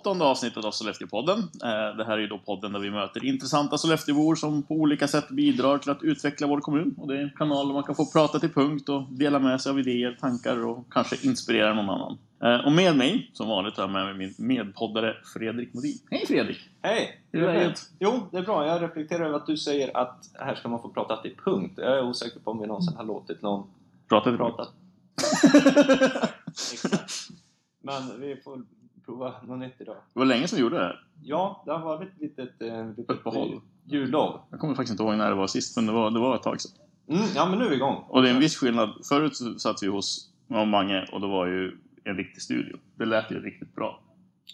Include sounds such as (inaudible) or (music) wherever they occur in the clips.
åttonde avsnittet av Sollefteåpodden. Eh, Det här är ju då podden där vi möter intressanta Sollefteåbor som på olika sätt bidrar till att utveckla vår kommun. Och det är en kanal där man kan få prata till punkt och dela med sig av idéer, tankar och kanske inspirera någon annan. Eh, Och med mig, som vanligt, har jag med mig min medpoddare Fredrik Modin. Hej Fredrik! Hej! Hur är läget? Jo, det är bra. Jag reflekterar över att du säger att här ska man få prata till punkt. Jag är osäker på om vi någonsin har låtit någon Prata till prata. (laughs) Exakt. Men vi får prova något nytt idag. Det var länge som vi gjorde det här. Ja, det har varit ett litet, eh, litet Uppehåll. jullov. Jag kommer faktiskt inte ihåg när det var sist, men det var, det var ett tag sedan. Mm, ja, men nu är vi igång. Och det är en viss skillnad. Förut så satt vi hos Mange och det var ju en riktig studio. Det lät ju riktigt bra.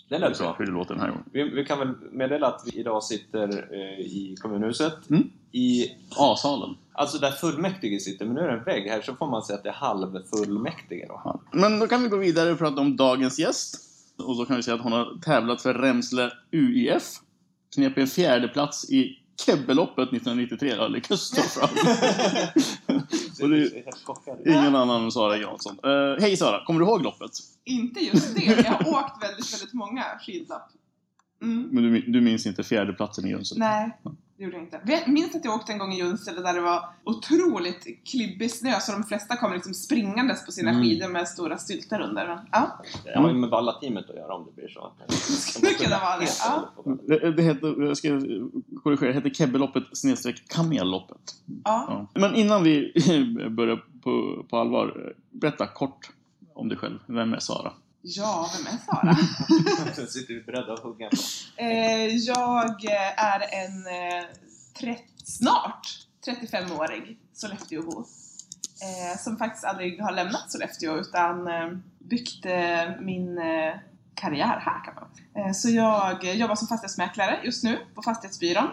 Det lät bra. Hur det låter den här gången. Vi, vi kan väl meddela att vi idag sitter eh, i kommunhuset. Mm. I, A-salen. alltså där fullmäktige sitter, men nu är det en vägg här så får man säga att det är halvfullmäktige då. Ja. Men då kan vi gå vidare och prata om dagens gäst. Och då kan vi säga att hon har tävlat för Remsle UIF. Knep en fjärde plats i Kebbeloppet 1993. Har lyckats ta fram. (laughs) Och det är-. Ingen annan än Sara Jansson. Eh, Hej Sara, kommer du ihåg loppet? Inte just det, men jag har åkt väldigt, väldigt många skidlopp. Mm. Men du, du minns inte fjärdeplatsen i Jönsson? Nej, det gjorde jag inte. Jag minns att jag åkte en gång i Junsele där det var otroligt klibbig snö så de flesta kom liksom springandes på sina Mm. skidor med stora styltar under. Men, ja, Det har ju med Valla-teamet att göra om det blir så. (laughs) Det kan det vara det, ja. Det, det heter, jag ska korrigera, det heter Kebbeloppet snedstreck Kamelloppet. ja. Ja. Men innan vi (laughs) börjar på, på allvar, berätta kort om dig själv. Vem är Sara? Ja, vem är Sara? (laughs) Sen sitter vi beredda att hugga på. Eh, jag är en eh, trett, snart 35-årig Sollefteåbo. Eh, som faktiskt aldrig har lämnat Sollefteå utan eh, byggt eh, min eh, karriär här kan man säga. eh, Så jag eh, jobbar som fastighetsmäklare just nu på Fastighetsbyrån.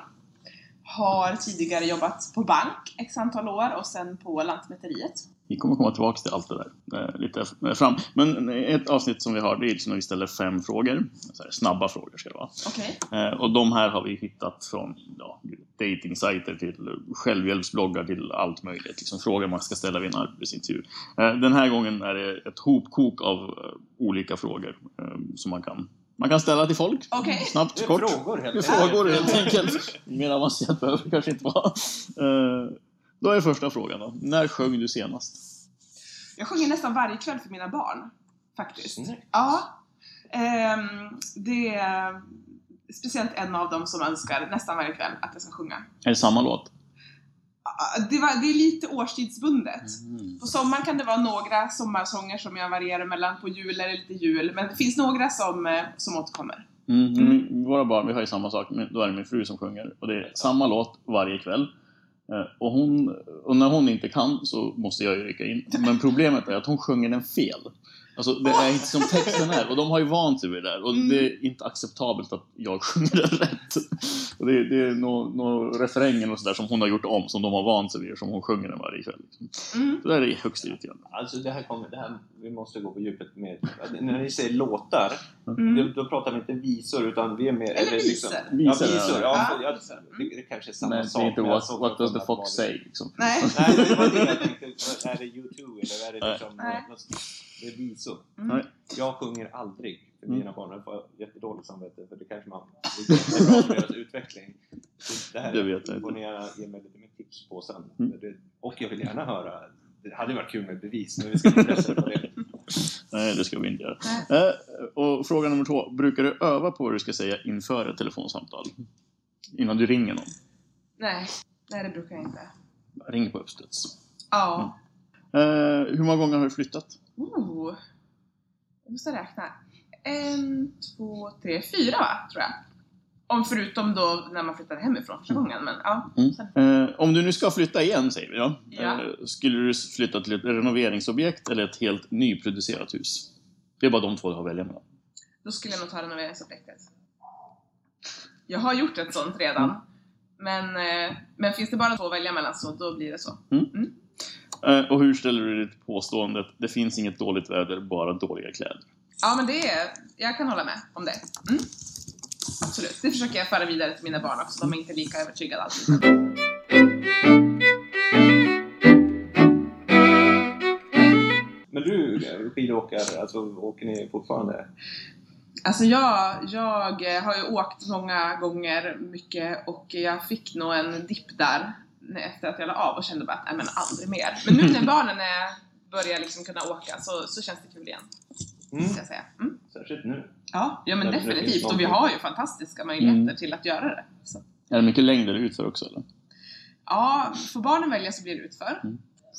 Har tidigare jobbat på bank x antal år och sen på Lantmäteriet. Vi kommer komma tillbaka till allt det där eh, lite fram. Men ett avsnitt som vi har, det är liksom när vi ställer fem frågor. Så här, snabba frågor ska det vara. Okej. Eh, och de här har vi hittat från ja, datingsajter till självhjälpsbloggar till allt möjligt. Liksom frågor man ska ställa vid en arbetsintervju. Eh, den här gången är det ett hopkok av eh, olika frågor eh, som man kan, man kan ställa till folk. Okej. Snabbt, kort. frågor helt frågor helt enkelt. Mer avancerat behöver det kanske inte vara. Då är första frågan då. När sjöng du senast? Jag sjunger nästan varje kväll för mina barn. Faktiskt. Snyggt. Ja. Ehm, det är speciellt en av dem som önskar nästan varje kväll att jag ska sjunga. Är det samma låt? Det, var, det är lite årstidsbundet. Mm. På sommaren kan det vara några sommarsånger som jag varierar mellan. På jul är det lite jul. Men det finns några som, eh, som återkommer. Mm. men Våra barn, vi har ju samma sak. Då är det min fru som sjunger. Och det är samma låt varje kväll. Eh, och, hon, och när hon inte kan så måste jag ju rycka in. Men problemet är att hon sjunger den fel. Alltså det är inte som texten är. Och de har ju vant sig vid det där. Och Mm. det är inte acceptabelt att jag sjunger den rätt. Och det, det är någon nå refrängen och sådär som hon har gjort om. Som de har vant sig vid. Som hon sjunger den varje kväll. Liksom. Mm. Det där är högst irriterande. Alltså det här kommer, det här, vi måste gå på djupet med, när ni säger låtar, Mm. då, då pratar vi inte visor utan vi är mer... Eller liksom- visor. Ja, Visor, visor. ja. Ja, Ja, visor. Mm. det, det kanske är samma Men sak. det är inte men what, såg what för does the att fox det say? Liksom. Nej. Nej, det var det jag tänkte. Är det U2 eller är det liksom... Nej. Det är visor. Mm. Jag sjunger aldrig för Mm. mina barn. Jag får jättedåligt samvete för det kanske man... Det är bra för deras utveckling. Så Det här Det vet jag får ni gärna ge mig lite mer tips på sen. Mm. Och jag vill gärna höra... Det hade varit kul med bevis, men vi ska inte pressa på det. Nej, det ska vi inte göra. Eh, och fråga nummer två. Brukar du öva på vad du ska säga inför ett telefonsamtal? Innan du ringer någon? Nej. Nej, det brukar jag inte. Ring på uppstuds. Ja. Eh, hur många gånger har du flyttat? Oh. Jag måste räkna. En, två, tre, fyra va? Tror jag. Om förutom då när man flyttade hemifrån första gången. Men ja. Eh, om du nu ska flytta igen, säger vi då. Ja. Eh, skulle du flytta till ett renoveringsobjekt eller ett helt nyproducerat hus? Det är bara de två du har att välja mellan. Då skulle jag nog ta renoveringsobjektet. Jag har gjort ett sånt redan. Mm. Men, eh, men finns det bara två att välja mellan så då blir det så. Eh, och hur ställer du dig till påståendet det finns inget dåligt väder, bara dåliga kläder? Ja men det är, jag kan hålla med om det. Mm. Absolut. Det försöker jag föra vidare till mina barn också. De är inte lika övertygade alltid. Men du, skidåkare, alltså åker ni fortfarande? Alltså jag, jag har ju åkt många gånger mycket och jag fick nog en dipp där efter att jag la av och kände bara att nej men aldrig mer. Men nu när (laughs) barnen är, börjar liksom kunna åka så, så känns det kul igen. Mm. Ska jag säga. Mm. Särskilt nu. Ja, ja men finns definitivt. Och vi har ju fantastiska möjligheter Mm. till att göra det. Så. Är det mycket längder utför också eller? Ja, får barnen välja så blir det utför.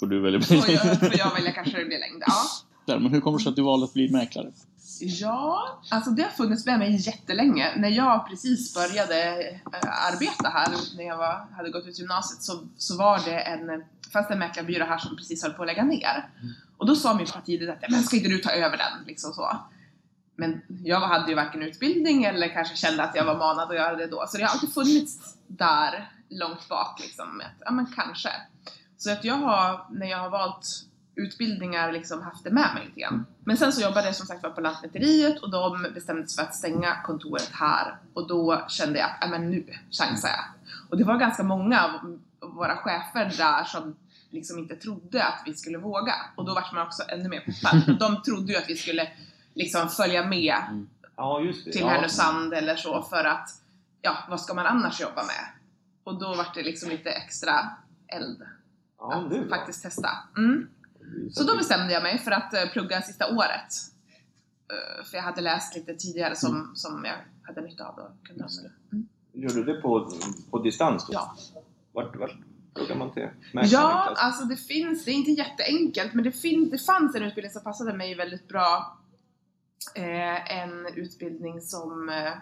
Får du välja Får (laughs) jag, får jag välja kanske det blir längd. Ja. Där, men hur kommer det sig att du valde att bli mäklare? Ja, alltså det har funnits med mig jättelänge. När jag precis började eh, arbeta här, när jag var, hade gått ut gymnasiet, så, så var det en, fanns det en mäklarbyrå här som precis höll på att lägga ner. Och då sa min pappa att men ska inte du ta över den? Liksom så. Men jag hade ju varken utbildning eller kanske kände att jag var manad att göra det då. Så det har alltid funnits där långt bak liksom. Att, ja men kanske. Så att jag har, när jag har valt utbildningar, liksom haft det med mig lite grann. Men sen så jobbade jag som sagt var på Lantmäteriet och de bestämde sig för att stänga kontoret här. Och då kände jag att, ja men nu chansar jag. Och det var ganska många av våra chefer där som liksom inte trodde att vi skulle våga. Och då var man också ännu mer peppad. De trodde ju att vi skulle liksom följa med Ja, just det. till ja. Härnösand eller så för att, ja, vad ska man annars jobba med? Och då var det liksom lite extra eld Ja, att faktiskt testa. Mm. Så då bestämde jag mig för att eh, plugga sista året. Eh, för jag hade läst lite tidigare som, som jag hade nytta av och kunde använda. Mm. Gör du det på, på distans då? Ja. Vart, vart pluggar man till? Ja, Mäklarenklass? alltså det finns, det är inte jätteenkelt, men det, fin, det fanns en utbildning som passade mig väldigt bra. Eh, en utbildning som, eh,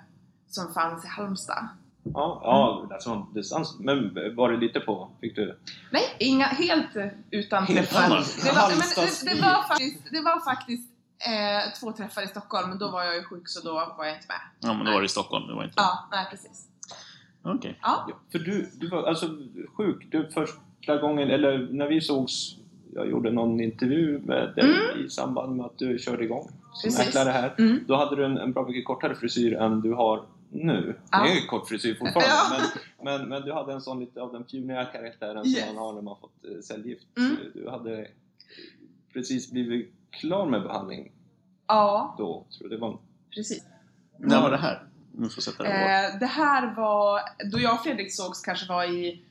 som fanns i Halmstad. Ja, ja alltså distans. Men var det lite på? Fick du? Nej, inga, helt utan Helt träffar. Det var, men det, det var faktiskt, det var faktiskt eh, två träffar i Stockholm, men då var jag ju sjuk så då var jag inte med. Ja, men då var det i Stockholm, det var inte Ja, nej precis. Okej. Ja, Ja, för du, du var alltså sjuk. Du första gången, eller när vi sågs, jag gjorde någon intervju med dig i samband med att du körde igång som Precis. mäklare här. Mm. Då hade du en, en bra mycket kortare frisyr än du har nu. Ja. Det är ju kort frisyr fortfarande, Ja. men, men, men du hade en sån lite av den fjuniga karaktären Yes. som man har när man fått eh, cellgift. Mm. Du hade precis blivit klar med behandling ja då, tror jag. Det var precis. När var det här? Nu får jag sätta det på. Eh, det här var, då jag och Fredrik sågs kanske var i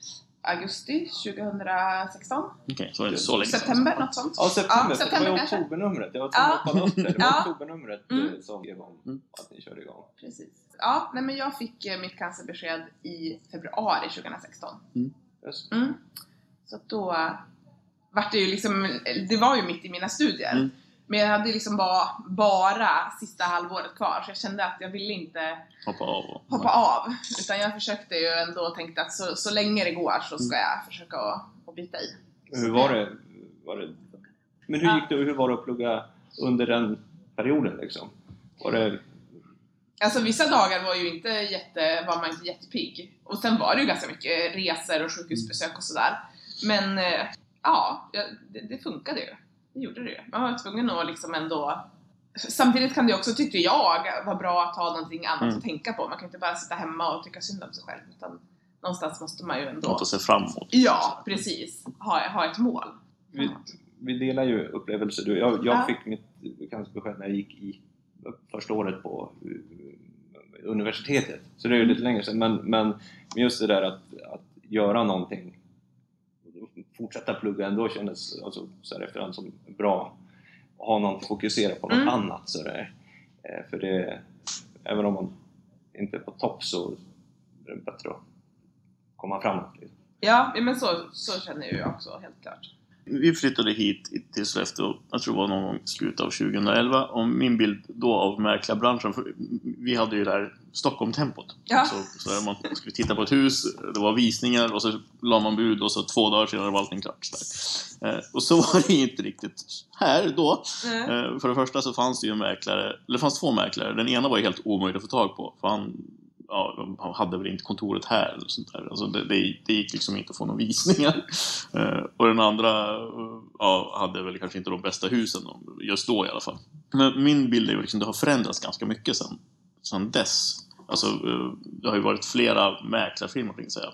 augusti 2016? Okej, så var det så länge. September, något sånt? Ja, september. Ja, september det var ju kanske. oktobernumret. Jag var Ja. tvungen att kolla upp det. Det var Ja. oktobernumret Mm. eh, som skrev om Mm. att ni körde igång. Precis. Ja, nej men jag fick eh, mitt cancerbesked i februari 2016. Just. Mm. Så då vart det ju liksom, det var ju mitt i mina studier. Men jag hade liksom bara, bara sista halvåret kvar så jag kände att jag ville inte Hoppa av hoppa av. Utan jag försökte ju ändå och tänkte att så, så länge det går så ska jag försöka att, att bita i. Hur var det? Var det? Men hur gick det och hur var det att plugga under den perioden liksom? Var det... Alltså vissa dagar var ju inte jätte, var man inte jättepigg. Och sen var det ju ganska mycket resor och sjukhusbesök och sådär. Men eh, ja, ja, det, det funkade ju. Det gjorde det ju. Man var tvungen att liksom ändå Samtidigt kan det också, tyckte jag, vara bra att ha någonting annat Mm. att tänka på. Man kan inte bara sitta hemma och tycka synd om sig själv. Utan någonstans måste man ju ändå... Något att se fram emot. Ja, precis. Ha, ha ett mål. Vi, vi delar ju upplevelser. Jag, jag Ja. fick mitt cancerbesked när jag gick i första året på eh, universitetet. Så det är ju lite längre sedan. Men, men just det där att, att göra någonting fortsätta plugga ändå kändes alltså, så här efterhand som bra att ha någon att fokusera på något Mm. annat. Så där. Eh, För det, även om man inte är på topp så är det bättre att komma framåt. liksom. Ja, men så, så känner jag också, helt klart. Vi flyttade hit till Sollefteå, jag tror det var någon gång i slutet av 2011. Och min bild då av mäklarbranschen, för vi hade ju det här Stockholm-tempot. Ja. Så, så man skulle titta på ett hus, det var visningar och så la man bud och så två dagar senare var allting klart. Så. Eh, och så var det inte riktigt här då. Mm. För det första så fanns det ju en mäklare, eller det fanns två mäklare. Den ena var ju helt omöjlig att få tag på. För han, ja, han hade väl inte kontoret här eller sånt där. Alltså det, det, det gick liksom inte att få några visningar. (laughs) Eh, och den andra eh, ja, hade väl kanske inte de bästa husen just då i alla fall. Men min bild är ju liksom det har förändrats ganska mycket sen, sen dess. Alltså, eh, det har ju varit flera mäklarfirmor, tänkte jag säga.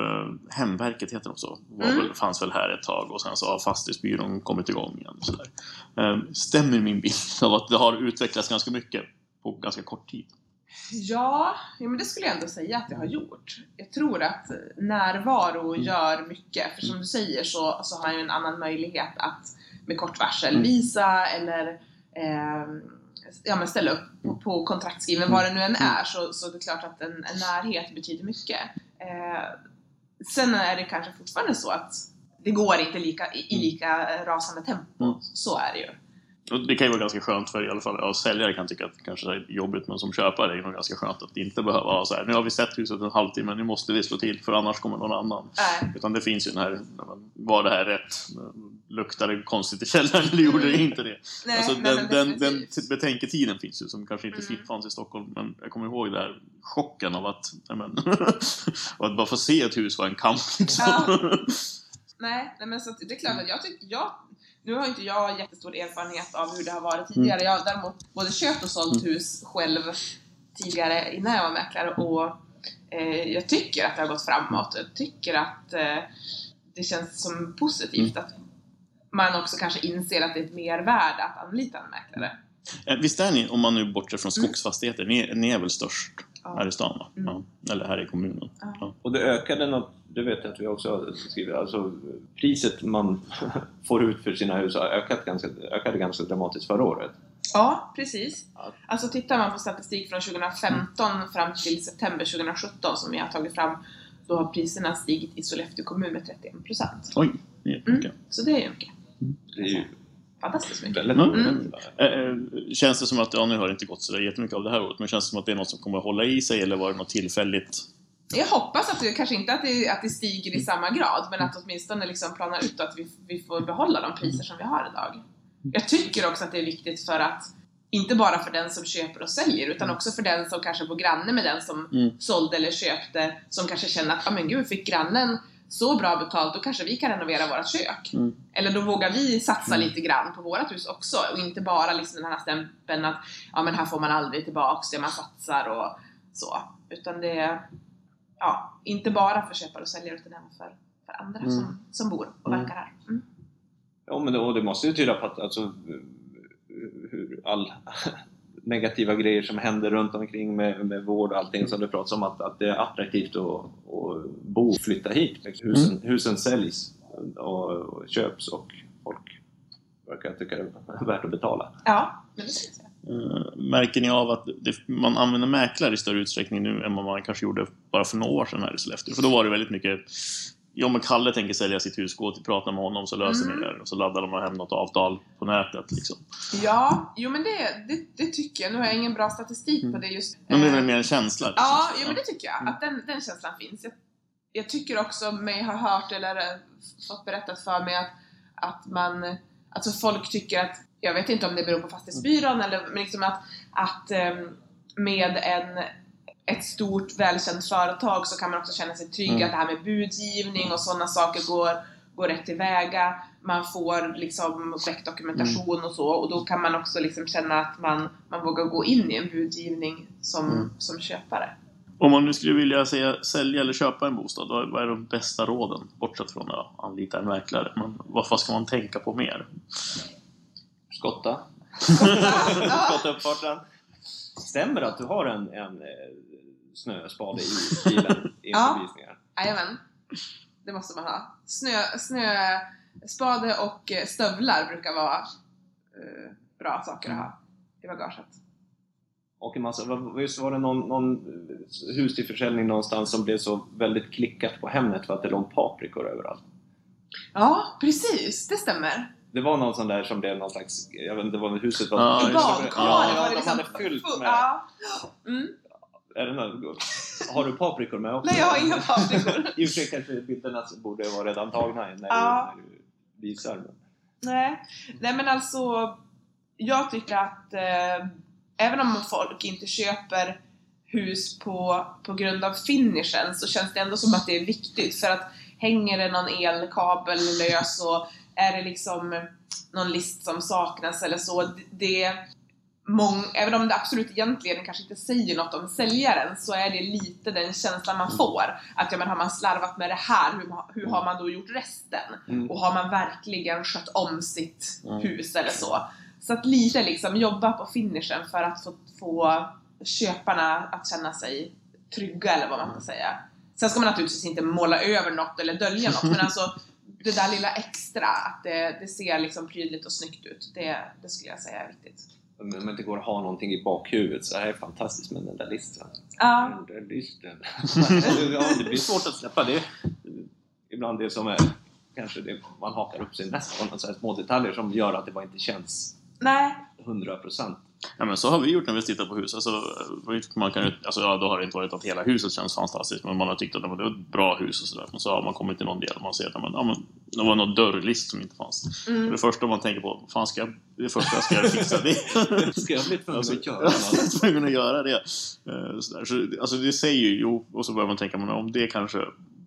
Eh, Hemverket heter de så. Mm. väl, fanns väl här ett tag och sen så har Fastighetsbyrån kommit igång igen. Och så där. Stämmer min bild (laughs) av att det har utvecklats ganska mycket på ganska kort tid? Ja, ja, men det skulle jag ändå säga att det har gjort. Jag tror att närvaro Mm. gör mycket, för som du säger så, så har jag en annan möjlighet att med kort varsel Mm. visa eller eh, ja, men ställa upp på, på kontraktskriven, Mm. vad det nu än Mm. är, så, så det är klart att en, en närhet betyder mycket. Eh, sen är det kanske fortfarande så att det går inte lika, i, lika rasande tempo. Mm. Så är det ju. Det kan ju vara ganska skönt för i alla fall, ja, säljare kan tycka att det kanske är jobbigt men som köpare är det nog ganska skönt att inte behöva ha så här. nu har vi sett huset en halvtimme, nu måste vi slå till för annars kommer någon annan. Nej. Utan det finns ju den här, var det här rätt? Luktar det konstigt i källaren (laughs) eller gjorde det inte det? Nej, alltså, nej, den, den, den betänketiden finns ju som kanske inte Mm. fanns i Stockholm men jag kommer ihåg det här chocken av att, men, (laughs) att bara få se ett hus var en kamp liksom. Ja. (laughs) Nej, nej men så att det är klart att jag tycker, jag, nu har inte jag jättestor erfarenhet av hur det har varit tidigare. Jag har däremot både köpt och sålt Mm. hus själv tidigare innan jag var mäklare och eh, jag tycker att det har gått framåt. Jag tycker att eh, det känns som positivt Mm. att man också kanske inser att det är ett mervärde att anlita en mäklare. Eh, Visst är ni, om man nu bortser från skogsfastigheter, ni, ni är väl störst Ja. här i stan va? Mm. Ja. Eller här i kommunen. Ja. Ja. Och det ökade något, det vet jag att vi också har skrivit, alltså priset man (laughs) får ut för sina hus har ökat ganska, ökade ganska dramatiskt förra året. Ja, precis. Alltså tittar man på statistik från 2015 fram till september 2017 som vi har tagit fram, då har priserna stigit i Sollefteå kommun med 31%. Oj, det är Mm. mycket. Så det är ju mycket. Det är ju Fantastiskt mycket. väldigt Mm. mycket. Eh, eh, Känns det som att, ja nu har det inte gått så där jättemycket av det här året, men känns det som att det är något som kommer att hålla i sig eller var det något tillfälligt? Jag hoppas att det, kanske inte att det, att det stiger i samma grad, men att åtminstone liksom planar ut att vi, vi får behålla de priser som vi har idag. Jag tycker också att det är viktigt för att inte bara för den som köper och säljer utan också för den som kanske bor granne med den som Mm. sålde eller köpte som kanske känner att ah, men gud, fick grannen så bra betalt då kanske vi kan renovera vårt kök. Mm. Eller då vågar vi satsa Mm. lite grann på vårt hus också och inte bara liksom den här stämpeln att ja men här får man aldrig tillbaks det man satsar och så. Utan det är ja, inte bara för köpare och säljare utan även för, för andra Mm. som, som bor och Mm. verkar här. Mm. Ja, men det, och det måste ju tyda på att alltså, hur all (laughs) negativa grejer som händer runt omkring med, med vård och allting som du pratar om, att, att det är attraktivt att, att bo och flytta hit. Husen, Mm. husen säljs och, och köps och folk verkar tycka det är värt att betala. Ja, men det. Eh, Märker ni av att det, man använder mäklare i större utsträckning nu än vad man kanske gjorde bara för några år sedan här i Sollefteå? För då var det väldigt mycket Ja men Kalle tänker sälja sitt hus, gå till prata med honom så löser Mm. ni det. Och så laddar de hem något avtal på nätet liksom. Ja, jo men det, det, det tycker jag. Nu har jag ingen bra statistik på Mm. det just. Men det är eh, väl mer en känsla? liksom. Ja, jo, men det tycker jag. Mm. Att den, den känslan finns. Jag, jag tycker också mig ha hört eller eh, fått berättat för mig att, att man, alltså folk tycker att, jag vet inte om det beror på fastighetsbyrån eller men liksom att, att ehm, med en, ett stort välkänt företag så kan man också känna sig trygg Mm. att det här med budgivning och sådana saker går, går rätt tillväga. Man får liksom korrekt dokumentation Mm. och så och då kan man också liksom känna att man, man vågar gå in i en budgivning som, Mm. som köpare. Om man nu skulle vilja säga, sälja eller köpa en bostad, vad är de bästa råden? Bortsett från att anlita en mäklare. Men vad, ska man tänka på mer? Skotta. (laughs) Skotta uppfarten. Stämmer det att du har en, en eh, snöspade i (laughs) bilen inför Ja. visningar? Jajamän. Det måste man ha. Snö, snöspade och eh, stövlar brukar vara eh, bra saker att ha i bagaget. Och en massa, visst var det någon, någon hus till försäljning någonstans som blev så väldigt klickat på Hemnet för att det låg paprikor överallt? Ja, precis. Det stämmer. Det var någon sån där som blev någon slags, jag vet inte huset var. Ja, I just det. badkaret Ja, var det de liksom... hade fyllt med... Ja. Mm. Är det någon, har du paprikor med också? Nej, jag har inga paprikor. (laughs) I och för sig kanske bilderna borde vara redan tagna när, Ja. du, när du visar. Men. Nej. Nej, men alltså jag tycker att eh, även om folk inte köper hus på, på grund av finishen så känns det ändå som att det är viktigt för att hänger det någon elkabel lös och är det liksom någon list som saknas eller så, det mång, även om det absolut egentligen kanske inte säger något om säljaren så är det lite den känslan man får. Att ja, men har man slarvat med det här, hur, hur har man då gjort resten? Mm. Och har man verkligen skött om sitt Mm. hus eller så, Så att lite liksom jobba på finishen för att få, få köparna att känna sig trygga eller vad man ska säga. Sen ska man naturligtvis inte måla över något eller dölja något men alltså (laughs) det där lilla extra, att det, det ser liksom prydligt och snyggt ut, det, det skulle jag säga är viktigt. Om det inte går att ha någonting i bakhuvudet så det här är fantastiskt med den där listan. Ja, Den där listan. (laughs) ja, det blir svårt att släppa. Det är ibland det som är kanske det man hakar upp sig mest på, några små detaljer som gör att det bara inte känns nej, 100%. Ja men så har vi gjort när vi tittat på hus. Alltså, man kan, alltså, ja, då har det inte varit att hela huset känns fantastiskt, men man har tyckt att det var ett bra hus och sådär. Men så har man kommit till någon del och man ser att ja, men, det var någon dörrlist som inte fanns. mm. Det första man tänker på, fan ska jag, det första jag ska göra fixa det. (laughs) Ska jag bli tvungen Alltså, att göra (laughs) jag något? tvungen att göra det. Eh. Så, alltså det säger ju, jo, och så börjar man tänka, men om det kanske,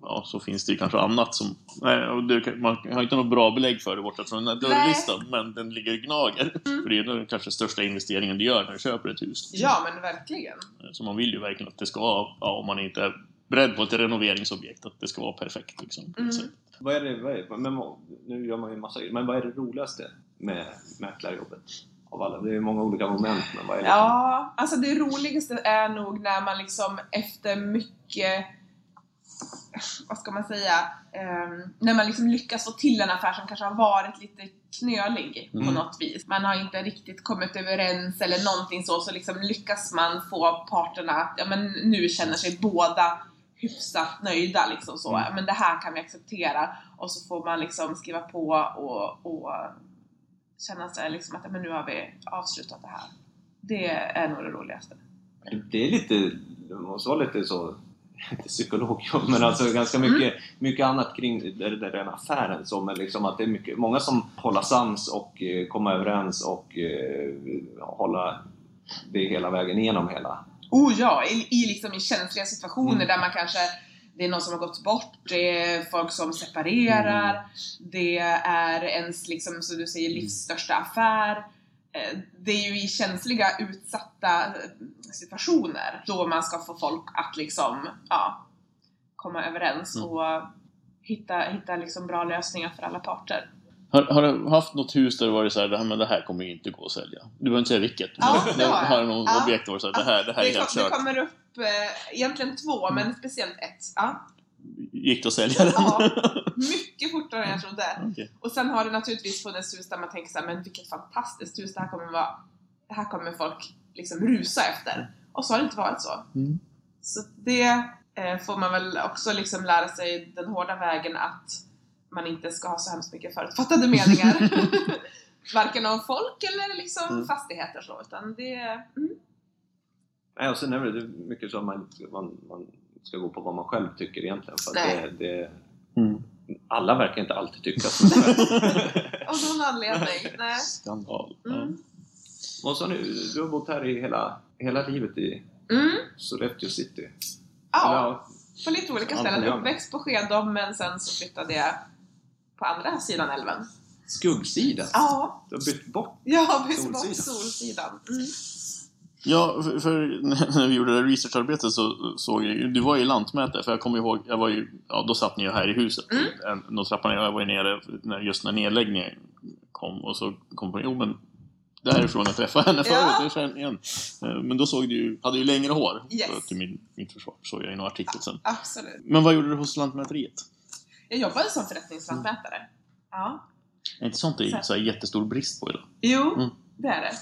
ja, så finns det ju kanske annat som, nej, och det, man har inte något bra belägg för det borta från den här Nej. dörrlistan, men den ligger gnager. För det är den kanske största investeringen du gör när du köper ett hus. ja men verkligen. Så man vill ju verkligen att det ska vara, ja, om man inte är beredd på ett renoveringsobjekt, att det ska vara perfekt. Liksom. Mm. Så, Vad är det, vad är, men, nu gör man ju massa men vad är det roligaste med mäklarjobbet? Av alla? Det är många olika moment, men vad är det? Ja, alltså det roligaste är nog när man liksom efter mycket vad ska man säga, ehm, när man liksom lyckas få till en affär som kanske har varit lite knölig på Mm. något vis. Man har inte riktigt kommit överens eller någonting så, så liksom lyckas man få parterna att, ja men nu känner sig båda hyfsat nöjda liksom så. Mm. Men det här kan vi acceptera. Och så får man liksom skriva på och, och känna sig liksom att, men nu har vi avslutat det här. Det är nog det roligaste. Det, det är lite, det måste vara lite så, (laughs) inte psykologjobb, men alltså ganska mycket, mycket annat kring det, det, den affären. Så, men liksom att det är mycket, många som håller sams och eh, komma överens och eh, hålla det hela vägen igenom hela. Oh ja, i, i, liksom i känsliga situationer Mm. där man kanske det är någon som har gått bort, det är folk som separerar, Mm. det är ens, liksom, som du säger, livs största affär. Eh, Det är ju i känsliga, utsatta eh, situationer då man ska få folk att liksom, ja, komma överens Mm. och hitta, hitta liksom bra lösningar för alla parter. Har, har du haft något hus där det varit såhär, det här, men det här kommer ju inte gå att sälja? Du behöver inte säga vilket. Ja, det har har något Ja. objekt varit såhär, det här, det här är Det, helt kom, det kört? kommer upp eh, egentligen två, Mm. men speciellt ett. Ja. Gick det att sälja den? Ja. (laughs) Mycket fortare än jag trodde. Okej. Och sen har det naturligtvis funnits hus där man tänker såhär, men vilket fantastiskt hus, det här kommer vara, det här kommer folk liksom rusa efter. Och så har det inte varit så. Mm. Så det eh, får man väl också liksom lära sig den hårda vägen att man inte ska ha så hemskt mycket förutfattade meningar. (laughs) Varken om folk eller liksom Mm. fastigheter så, utan det... Mm. Nej, och sen är det mycket så att man, man, man ska gå på vad man själv tycker egentligen. För det, det, Mm. alla verkar inte alltid tycka som (laughs) Av någon anledning. Nej. Skandal. Mm. Och så nu, du har bott här i hela, hela livet i Mm. Sollefteå city. Ja, på lite olika Ja, ställen. ja. Uppväxt på Skedom men sen så flyttade jag på andra sidan älven. Skuggsida. Ja, Du har bytt bort. har bytt bort Solsidan. Solsidan. Mm. Ja, för, för (laughs) när vi gjorde det researcharbetet så såg jag du var ju lantmätare, för jag kommer ihåg, jag var ju, ja då satt ni ju här i huset, Mm. en, någon trappa ner, jag var ju nere när, just när nedläggningen kom och så kom på, jo men därifrån jag träffade henne förut, Ja. jag känner igen. Eh, Men då såg du ju, hade ju längre hår, Yes. Så till min, mitt försvar, såg jag i någon artikel sen. Absolut. Men vad gjorde du hos Lantmäteriet? Jag jobbade som förrättningslantmätare. Ja. Är inte sånt det är så jättestor brist på idag? Jo, Mm. det är det.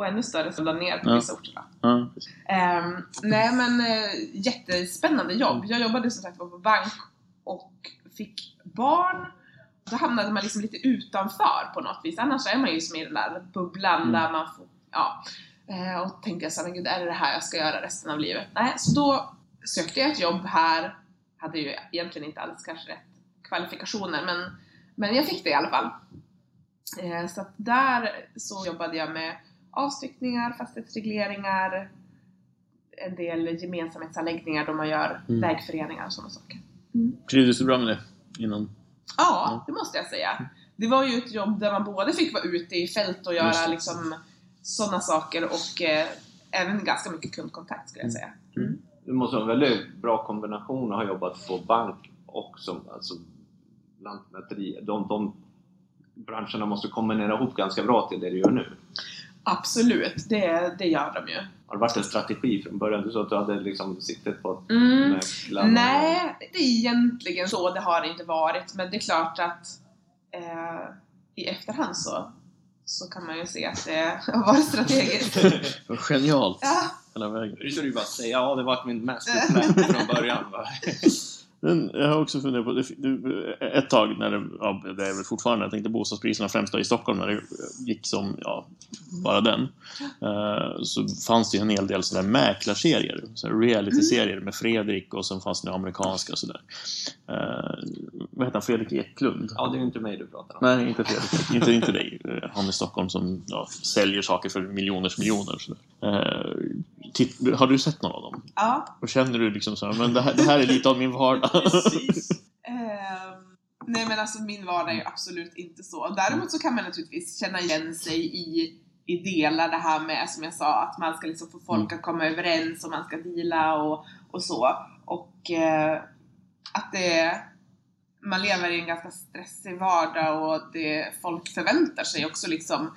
Och ännu större som la ner på Ja. vissa orter. va? Ja. Ehm, nej men eh, jättespännande jobb. Jag jobbade som sagt på bank och fick barn. Då hamnade man liksom lite utanför på något vis. Annars är man ju som i den där bubblan Mm. där man får, ja. Eh, och tänkte jag så här, men gud är det det här jag ska göra resten av livet? Nej, så då sökte jag ett jobb här. Hade ju egentligen inte alls kanske rätt kvalifikationer men, men jag fick det i alla fall. Eh, så att där så jobbade jag med avstyckningar, fastighetsregleringar, en del gemensamhetsanläggningar då man gör Mm. vägföreningar och sådana saker. Trivdes du bra med det? Innan? Ja, det måste jag säga. Det var ju ett jobb där man både fick vara ute i fält och göra liksom sådana saker och eh, även ganska mycket kundkontakt skulle jag säga. Mm. Det måste vara en väldigt bra kombination att ha jobbat på bank och som alltså, lantmäteri. De, de branscherna måste kombinera ihop ganska bra till det du gör nu. Absolut, det, det gör de ju. Har det varit en strategi från början? Du sa att du hade liksom siktet på att Mm. Nej, det är egentligen så. Det har det inte varit. Men det är klart att eh, i efterhand så, så kan man ju se att det har varit strategiskt. (laughs) Genialt Ja, hela vägen. Nu ska du bara säga ja, det var min masterplan (laughs) från början. Men jag har också funderat på, ett tag när det, ja, det är väl fortfarande, jag tänkte bostadspriserna främst i Stockholm när det gick som, ja, bara den. Eh, så fanns det ju en hel del sådana mäklarserier, reality-serier med Fredrik och sen fanns det amerikanska och sådär. Eh, vad heter han? Fredrik Eklund? Ja, det är ju inte mig du pratar om. Nej, inte Fredrik. inte, inte dig. Eh, Han i Stockholm som ja, säljer saker för miljoners miljoner. och sådär. Titt, har du sett någon av dem? ja Och känner du liksom så här, men det här, det här är lite av min vardag? (laughs) precis. (laughs) Ehm, nej men alltså min vardag är absolut inte så. Däremot så kan man naturligtvis känna igen sig i, i delar det här med, som jag sa, att man ska liksom få folk att komma överens och man ska deala och, och så. Och eh, att det man lever i en ganska stressig vardag och det, folk förväntar sig också liksom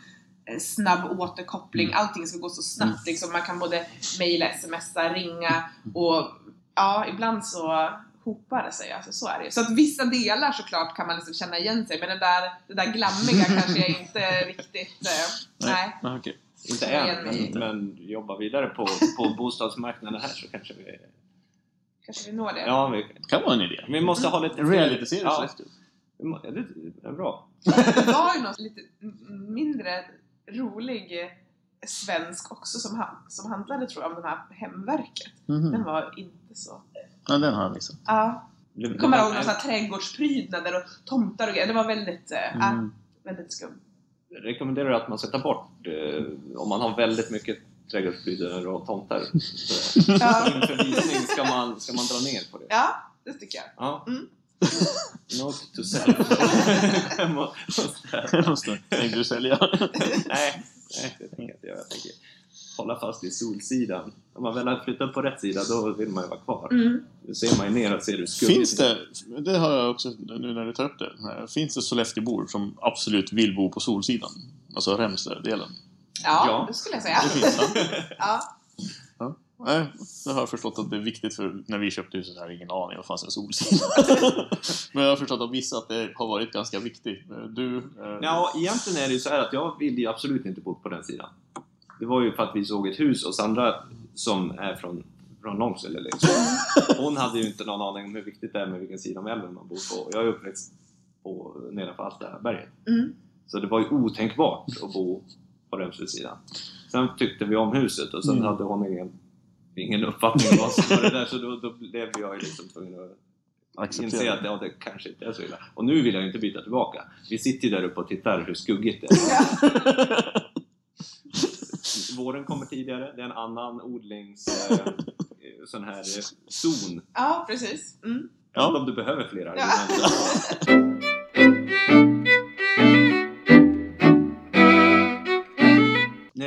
snabb återkoppling, allting ska gå så snabbt liksom. Man kan både mejla, smsa, ringa och ja, ibland så hopar det sig. Alltså, så är det. Så att vissa delar såklart kan man liksom känna igen sig men det där, det där glammiga (laughs) kanske jag inte riktigt... Eh, nej. Nej, okej. Inte än, men, men jobba vidare på, på bostadsmarknaden här så kanske vi... Kanske vi når det. Ja, vi, Det kan vara en idé. vi måste ha lite... Reality-serie i ja, det är bra. (laughs) Det var ju något lite mindre rolig eh, svensk också som, han, som handlade tror jag om det här hemverket. Mhm. Den var inte så... Ja, den har jag missat. Ja. Det- Jag kommer ihåg några trädgårdsprydnader och tomtar och grejer. Det var väldigt, eh, ja, Mm. väldigt skumt. Jag rekommenderar att man ska ta bort eh, om man har väldigt mycket trädgårdsprydnader och tomtar. (laughs) Så, Ja. inför visning ska man, ska man dra ner på det. Ja, det tycker jag. Ja. Mm. (laughs) Note to self. Må- (laughs) måste- måste. Tänkte du sälja? nej, nej, det tänker jag inte göra. Jag tänker hålla fast i solsidan. Om man väl har flyttat på rätt sida, då vill man ju vara kvar. Mm. Nu ser man ju ner och ser hur skuggigt Finns det, det har jag också nu när du tar upp det, finns det Sollefteåbor som absolut vill bo på Solsidan? Alltså Remsle-delen? Ja, Ja. det skulle jag säga. Det finns det. (laughs) Ja. Nej, det har jag förstått att det är viktigt för när vi köpte huset här, ingen aning om det fanns en solsida. (laughs) Men jag har förstått av vissa att det har varit ganska viktigt. Du? Eh, Ja, egentligen är det ju så här att jag vill ju absolut inte bo på den sidan. Det var ju för att vi såg ett hus och Sandra som är från, från Långsele liksom. (laughs) Hon hade ju inte någon aning om hur viktigt det är med vilken sida om älven man bor på. Jag är uppväxt på, nedanför Alstaberget. Mm. Så det var ju otänkbart att bo på Remslesidan. Sen tyckte vi om huset och sen Mm. hade hon ingen, ingen uppfattning om vad som var det där så då, då blev jag ju liksom tvungen att inse acceptera. att ja, det kanske inte är så illa. Och nu vill jag ju inte byta tillbaka. Vi sitter ju där uppe och tittar hur skuggigt det är. Ja. (laughs) Våren kommer tidigare, det är en annan odlings... Eh, sån här eh, zon. ja, precis. Mm. Inte om du behöver fler Ja. (laughs) (laughs)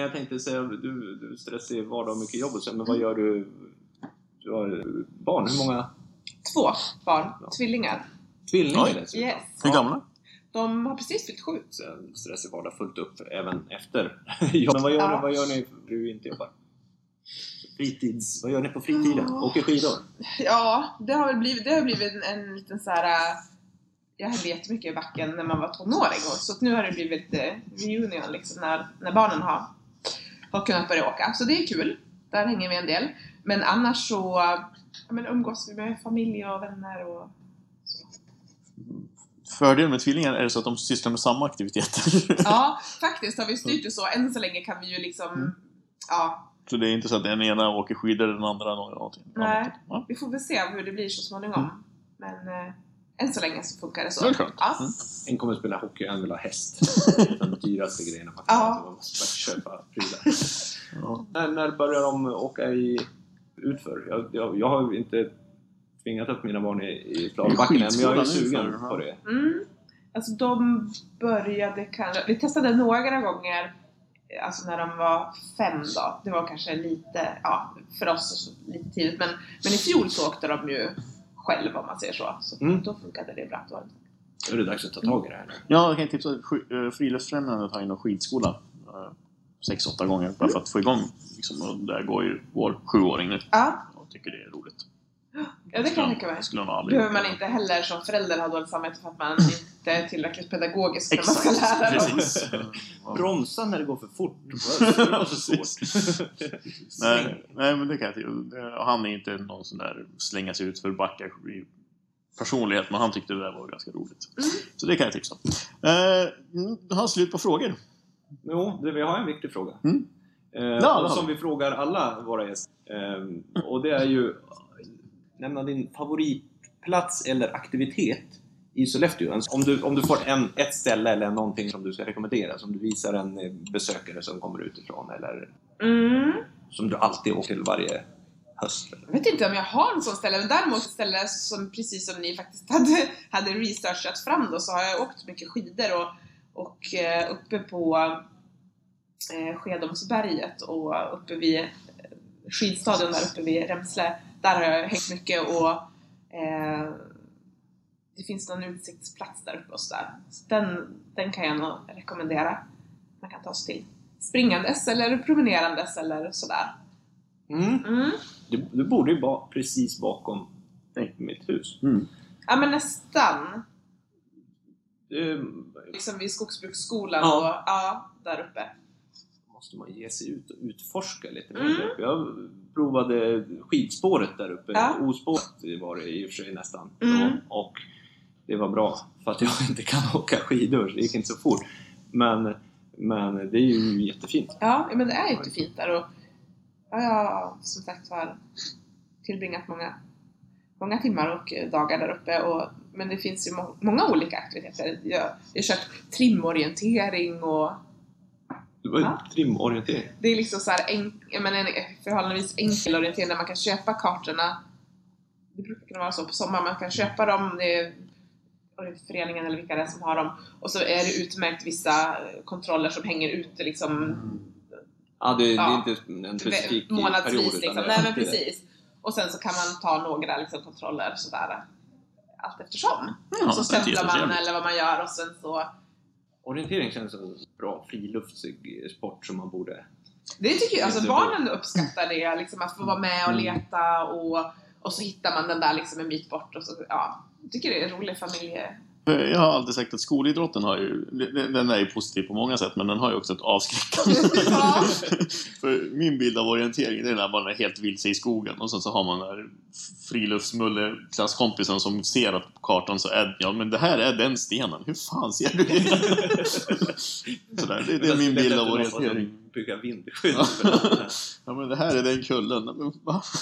jag tänkte säga, du, du är stressig vardag och mycket jobb och så, men vad gör du? Du har barn, hur många? Två barn, Ja. tvillingar. Tvillingar Oj. dessutom. Yes. Hur gamla? De har precis fyllt sju. Stressig vardag fullt upp även efter (laughs) jobb. Men vad gör, Ja. ni, vad gör ni för du inte jobbar? Fritids, vad gör ni på fritiden? Ja. Åker skidor? Ja, det har väl blivit, det har blivit en, en liten så här. äh, Jag hade jättemycket i backen när man var tonåring och så att nu har det blivit eh, reunion liksom när, när barnen har, har kunnat börja åka. Så det är kul. Där hänger vi en del. Men annars så ja, men umgås vi med familj och vänner och så. Fördelen med tvillingar är det så att de sysslar med samma aktiviteter. Ja, (laughs) faktiskt har vi styrt det så. Än så länge kan vi ju liksom, Mm. ja, Så det är inte så att den ena åker skidor och den andra någonting Nej. Ja. vi får väl se hur det blir så småningom. Men eh, än så länge så funkar det så. Det är skönt. Ja. Mm. En kommer spela hockey, en vill ha häst. (laughs) De dyraste grejerna man Ja. kan. Så man måste köpa prylar. (laughs) Ja. När, när börjar de åka i utför? Jag, jag, jag har ju inte tvingat upp mina barn i, i slalombacken än, men jag är sugen för- på det. Mm. Alltså de började kanske, vi testade några gånger Alltså när de var fem då, det var kanske lite, ja för oss lite tidigt men, men i fjol så åkte de ju själv om man säger så. Så Mm. då funkade det bra. Då. Är det dags att ta tag i det här nu. Ja, jag kan tipsa. sk- eh, Friluftsfrämjandet har ju någon skidskola. eh, Sex, åtta gånger bara för att få igång. Liksom, och där går ju vår sjuåring nu Ja, och tycker det är roligt. ja det kan jag tänka mig. Skulle hon aldrig Behöver man inte heller som förälder ha dåligt samvete för att man (clears throat) inte är tillräckligt pedagogisk när man ska Exakt, lära dem. precis. Ja. (laughs) Bromsa när det går för fort. Det var så Precis. svårt. Nej, nej, men det kan jag tycka. Han är inte någon sån där slänga sig ut för backar i personlighet, men han tyckte det där var ganska roligt. Mm. Så det kan jag tipsa om. Eh, mm, har slut på frågor. Jo, det, vi har en viktig fråga. Mm. Eh, och som vi. vi frågar alla våra gäster. Eh, och det är ju Nämna din favoritplats eller aktivitet i Sollefteå. Alltså, Om du, om du får en, ett ställe eller någonting som du ska rekommendera, som du visar en eh, besökare som kommer utifrån eller Mm. som du alltid åker till varje höst. Jag vet inte om jag har en sån ställe, men däremot ett ställe som precis som ni faktiskt hade, (laughs) hade researchat fram då så har jag åkt mycket skidor och, och eh, uppe på eh, Skedomsberget och uppe vid eh, skidstadion där uppe vid Remsle. Där har jag hängt mycket och eh, det finns någon utsiktsplats där uppe och sådär. Så den, den kan jag nog rekommendera. Man kan ta sig till springandes eller promenerandes eller sådär. Mm. Mm. Du, du borde ju vara precis bakom mitt hus. Mm. Ja men nästan. Det Liksom vid Skogsbruksskolan Ja. och ja, där uppe. måste man ge sig ut och utforska lite mer. Mm. Jag provade skidspåret där uppe. Ja. Ospåret var det i och för sig nästan. Mm. Och, och det var bra för att jag (laughs) inte kan åka skidor, det gick inte så fort. Men, men det är ju jättefint. Ja, men det är jättefint där och ja, jag har som sagt var tillbringat många, många timmar och dagar där uppe och, men det finns ju må- många olika aktiviteter. Jag, jag har kört trimorientering och ju Ja. trimorientering. det är liksom så här en, menar, en förhållandevis enkel orientering där man kan köpa kartorna. Det brukar kunna vara så på sommaren, man kan köpa dem, det är föreningen eller vilka det är som har dem. Och så är det utmärkt vissa kontroller som hänger ute liksom Ja, det, Ja. det är inte en specifik period. månadsvis utan liksom. Nej men precis. Och sen så kan man ta några liksom, kontroller sådär allt eftersom. Ja, och så stämplar man eller vad man gör och sen så Orientering känns som en bra friluftslig sport som man borde... Det tycker jag, alltså barnen uppskattar det, liksom att få vara med och Mm. leta och, och så hittar man den där liksom en bit bort och så, ja. Jag tycker det är en rolig familje... Jag har alltid sagt att skolidrotten har ju, den är ju positiv på många sätt, men den har ju också ett avskräckande. (laughs) Ja. För min bild av orientering, det är när man är helt vilse i skogen och sen så har man den här friluftsmulle-klasskompisen som ser att på kartan så är ja men det här är den stenen, hur fan ser du det? (laughs) Sådär, det, det är min bild av orientering. Bygga vindskydd. Ja. för det här. Ja men det här är den kullen. Men, va? (laughs)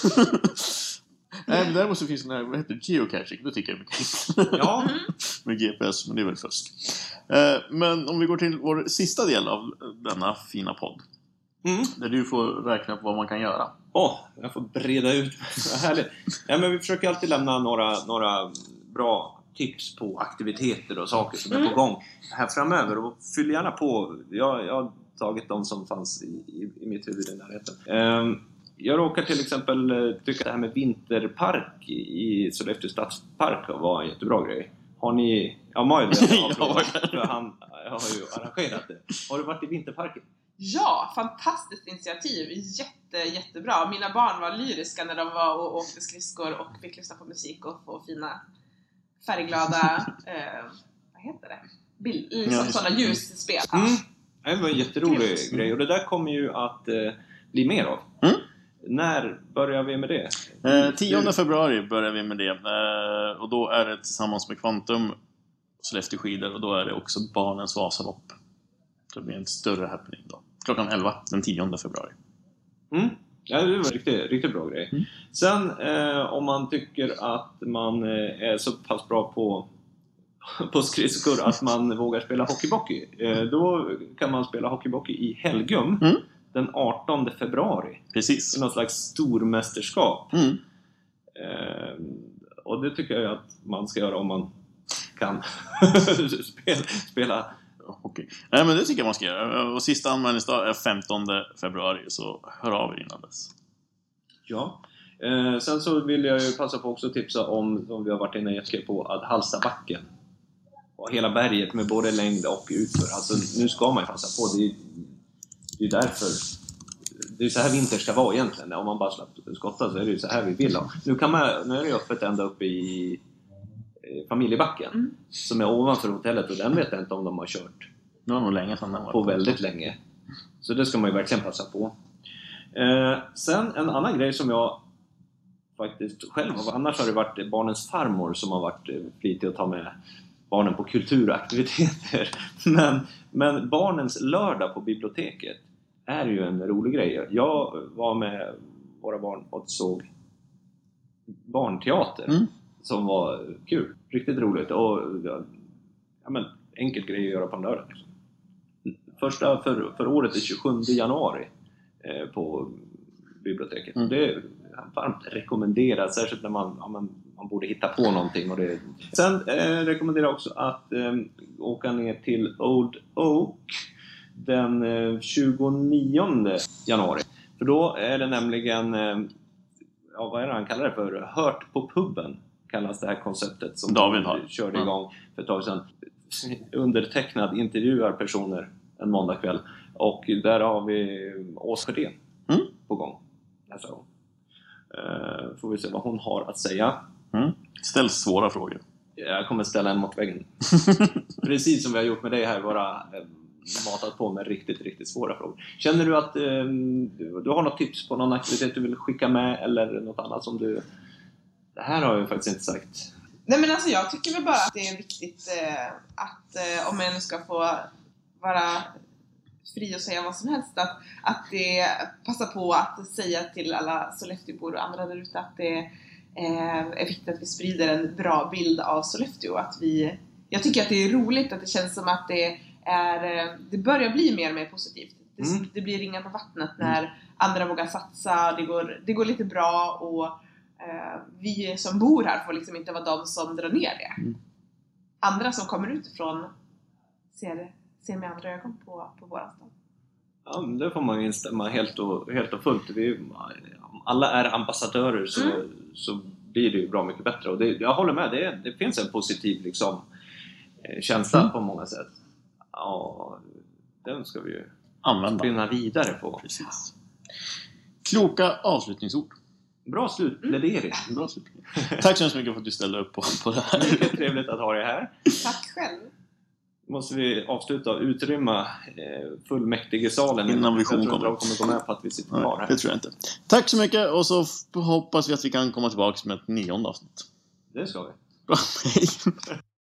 Nej men däremot så finns det den här, vad heter det, geocaching, det tycker jag är mycket ja, Mm. (laughs) med GPS, men det är väl fusk. Eh, Men om vi går till vår sista del av denna fina podd. mm. Där du får räkna på vad man kan göra. Åh, jag får breda ut mig. (laughs) Vad härligt. Ja, men vi försöker alltid lämna några, några bra tips på aktiviteter och saker som är Mm. på gång här framöver. Och fyll gärna på. Jag, jag har tagit de som fanns i, i, i mitt huvud i närheten. Ehm, jag råkar till exempel eh, tycka att det här med vinterpark i Sollefteå stadspark var en jättebra grej. Har ni... Ja, (laughs) verkligen. för han har ju arrangerat det. Har du varit i vinterparken? Ja, fantastiskt initiativ! Jätte, jättebra! Mina barn var lyriska när de var och åkte skridskor och fick lyssna på musik och få fina färgglada, (laughs) eh, vad heter det? Bild, liksom Ja, sådana ljusspel. Mm. Det var en jätterolig Grymt. grej och det där kommer ju att eh, bli mer av. Mm. När börjar vi med det? Eh, 10 februari börjar vi med det. Eh, och då är det tillsammans med Quantum Sollefteå skidor och då är det också Barnens Vasalopp. Det blir en större happening då. Klockan 11 den 10 februari. Mm. Ja, det var en riktigt, riktigt bra grej. Mm. Sen eh, om man tycker att man eh, är så pass bra på, (laughs) på skridskor att man vågar spela hockeybockey. Eh, då kan man spela hockeybockey i Helgum Mm. Den 18 februari. Precis. I något slags stormästerskap. Mm. Eh, och det tycker jag att man ska göra om man kan (laughs) spela, spela. Okej. Nej men det tycker jag man ska göra. Och sista anmälningsdag är 15 februari, så hör av er innan dess. Ja. Eh, sen så vill jag ju passa på också att tipsa om, som vi har varit inne och på, att Halstabacken och hela berget med både längd och utför. Alltså nu ska man ju passa på. Det är, det är därför det är så här vinter ska vara egentligen. Om man bara slapp skotta så är det ju så här vi vill ha. Nu, kan man, nu är det öppet ända uppe i eh, familjebacken Mm. som är ovanför hotellet och den vet jag inte om de har kört Det var nog länge sedan den var på väldigt länge. Så det ska man ju verkligen passa på. Eh, sen en annan grej som jag faktiskt själv har, annars har det varit barnens farmor som har varit eh, flitig att ta med barnen på kulturaktiviteter. (laughs) Men, men barnens lördag på biblioteket är ju en rolig grej. Jag var med våra barn och såg barnteater Mm. som var kul. Riktigt roligt och ja, men, enkel grej att göra på en lördag. Liksom. Första för, för året är 27 januari eh, på biblioteket. Mm. Det är varmt rekommenderat, särskilt när man, ja, man, man borde hitta på någonting. Och det... Sen eh, rekommenderar jag också att eh, åka ner till Old Oak den eh, 29 januari. För då är det nämligen, eh, ja vad är det han kallar det för? Hört på puben kallas det här konceptet som David har. körde igång för ett tag sedan. Undertecknad intervjuar personer en måndagkväll och där har vi Åsa Sjödén Mm. på gång nästa gång. Eh, får vi se vad hon har att säga. Mm. Ställ svåra frågor. Jag kommer ställa en mot väggen. (laughs) Precis som vi har gjort med dig här, eh, matat på med riktigt, riktigt svåra frågor. Känner du att eh, du, du har något tips på någon aktivitet du vill skicka med eller något annat som du... Det här har jag faktiskt inte sagt. Nej men alltså jag tycker väl bara att det är viktigt eh, att eh, om en ska få vara fri och säga vad som helst att, att det passa på att säga till alla Sollefteåbor och andra där ute att det eh, är viktigt att vi sprider en bra bild av Sollefteå. Att vi, jag tycker att det är roligt att det känns som att det är, eh, det börjar bli mer och mer positivt. Det, Mm. det blir ringar på vattnet när andra vågar satsa, det går, det går lite bra och eh, vi som bor här får liksom inte vara de som drar ner det. Mm. Andra som kommer utifrån ser, ser med andra ögon på, på våran stad. Ja, det får man ju instämma helt och, helt och fullt. Vi, om alla är ambassadörer så, Mm. så blir det ju bra mycket bättre. Och det, jag håller med, det, det finns en positiv liksom, eh, känsla Mm. på många sätt. Ja, den ska vi ju Använda. spinna vidare på. Precis. Kloka avslutningsord. Bra slutplädering. (laughs) Bra slut. Tack så hemskt mycket för att du ställde upp på, på det här. Mycket trevligt att ha dig här. Tack själv! måste vi avsluta och utrymma eh, fullmäktigesalen Innan vision Jag tror inte kommer. de kommer gå med på att vi sitter kvar här. det tror jag inte. Tack så mycket och så hoppas vi att vi kan komma tillbaka med ett nionde avsnitt. Det ska vi. Bra, hej! (laughs)